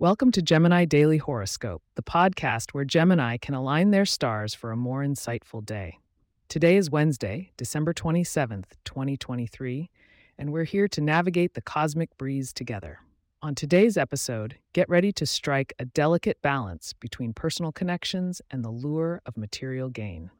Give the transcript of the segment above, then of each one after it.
Welcome to Gemini Daily Horoscope, the podcast where Gemini can align their stars for a more insightful day. Today is Wednesday, December 27th, 2023, and we're here to navigate the cosmic breeze together. On today's episode, get ready to strike a delicate balance between personal connections and the lure of material gain.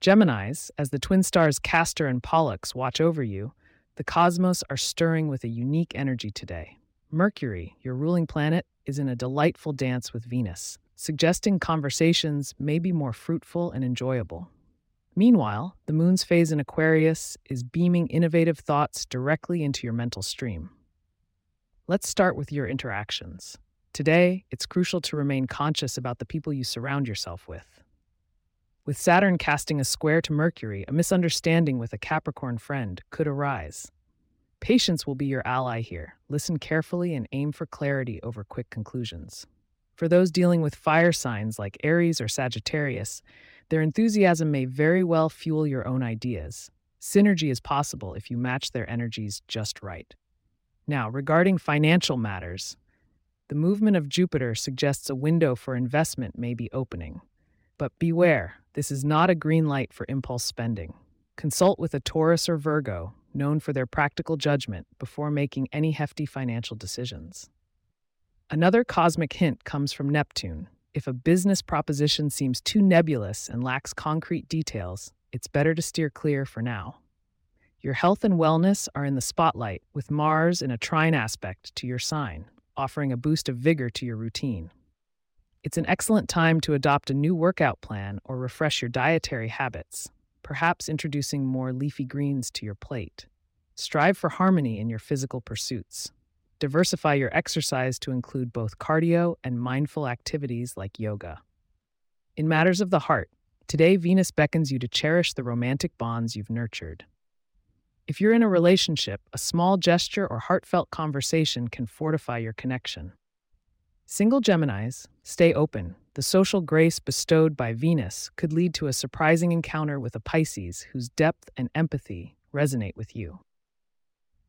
Geminis, as the twin stars Castor and Pollux watch over you, the cosmos are stirring with a unique energy today. Mercury, your ruling planet, is in a delightful dance with Venus, suggesting conversations may be more fruitful and enjoyable. Meanwhile, the moon's phase in Aquarius is beaming innovative thoughts directly into your mental stream. Let's start with your interactions. Today, it's crucial to remain conscious about the people you surround yourself with. With Saturn casting a square to Mercury, a misunderstanding with a Capricorn friend could arise. Patience will be your ally here. Listen carefully and aim for clarity over quick conclusions. For those dealing with fire signs like Aries or Sagittarius, their enthusiasm may very well fuel your own ideas. Synergy is possible if you match their energies just right. Now, regarding financial matters, the movement of Jupiter suggests a window for investment may be opening. But beware, this is not a green light for impulse spending. Consult with a Taurus or Virgo, known for their practical judgment, before making any hefty financial decisions. Another cosmic hint comes from Neptune. If a business proposition seems too nebulous and lacks concrete details, it's better to steer clear for now. Your health and wellness are in the spotlight, with Mars in a trine aspect to your sign, offering a boost of vigor to your routine. It's an excellent time to adopt a new workout plan or refresh your dietary habits, perhaps introducing more leafy greens to your plate. Strive for harmony in your physical pursuits. Diversify your exercise to include both cardio and mindful activities like yoga. In matters of the heart, today Venus beckons you to cherish the romantic bonds you've nurtured. If you're in a relationship, a small gesture or heartfelt conversation can fortify your connection. Single Geminis, stay open. The social grace bestowed by Venus could lead to a surprising encounter with a Pisces whose depth and empathy resonate with you.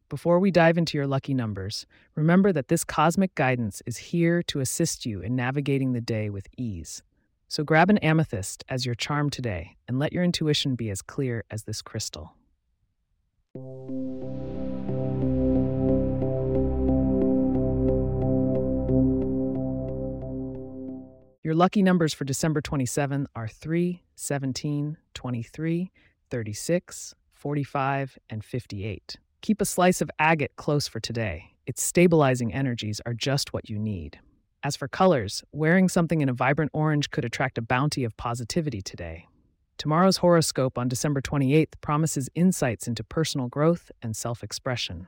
Before we dive into your lucky numbers, remember that this cosmic guidance is here to assist you in navigating the day with ease. So grab an amethyst as your charm today and let your intuition be as clear as this crystal. Your lucky numbers for December 27 are 3, 17, 23, 36, 45, and 58. Keep a slice of agate close for today. Its stabilizing energies are just what you need. As for colors, wearing something in a vibrant orange could attract a bounty of positivity today. Tomorrow's horoscope on December 28th promises insights into personal growth and self expression.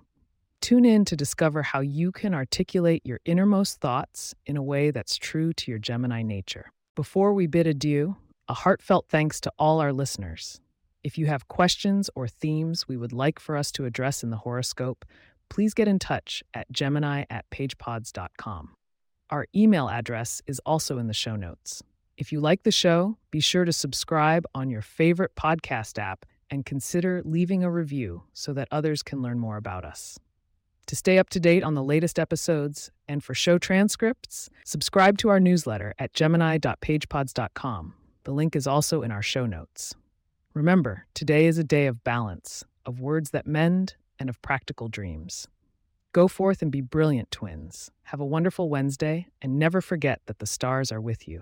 Tune in to discover how you can articulate your innermost thoughts in a way that's true to your Gemini nature. Before we bid adieu, a heartfelt thanks to all our listeners. If you have questions or themes we would like for us to address in the horoscope, please get in touch at gemini at pagepods.com. Our email address is also in the show notes. If you like the show, be sure to subscribe on your favorite podcast app and consider leaving a review so that others can learn more about us. To stay up to date on the latest episodes and for show transcripts, subscribe to our newsletter at gemini.pagepods.com. The link is also in our show notes. Remember, today is a day of balance, of words that mend, and of practical dreams. Go forth and be brilliant, twins. Have a wonderful Wednesday, and never forget that the stars are with you.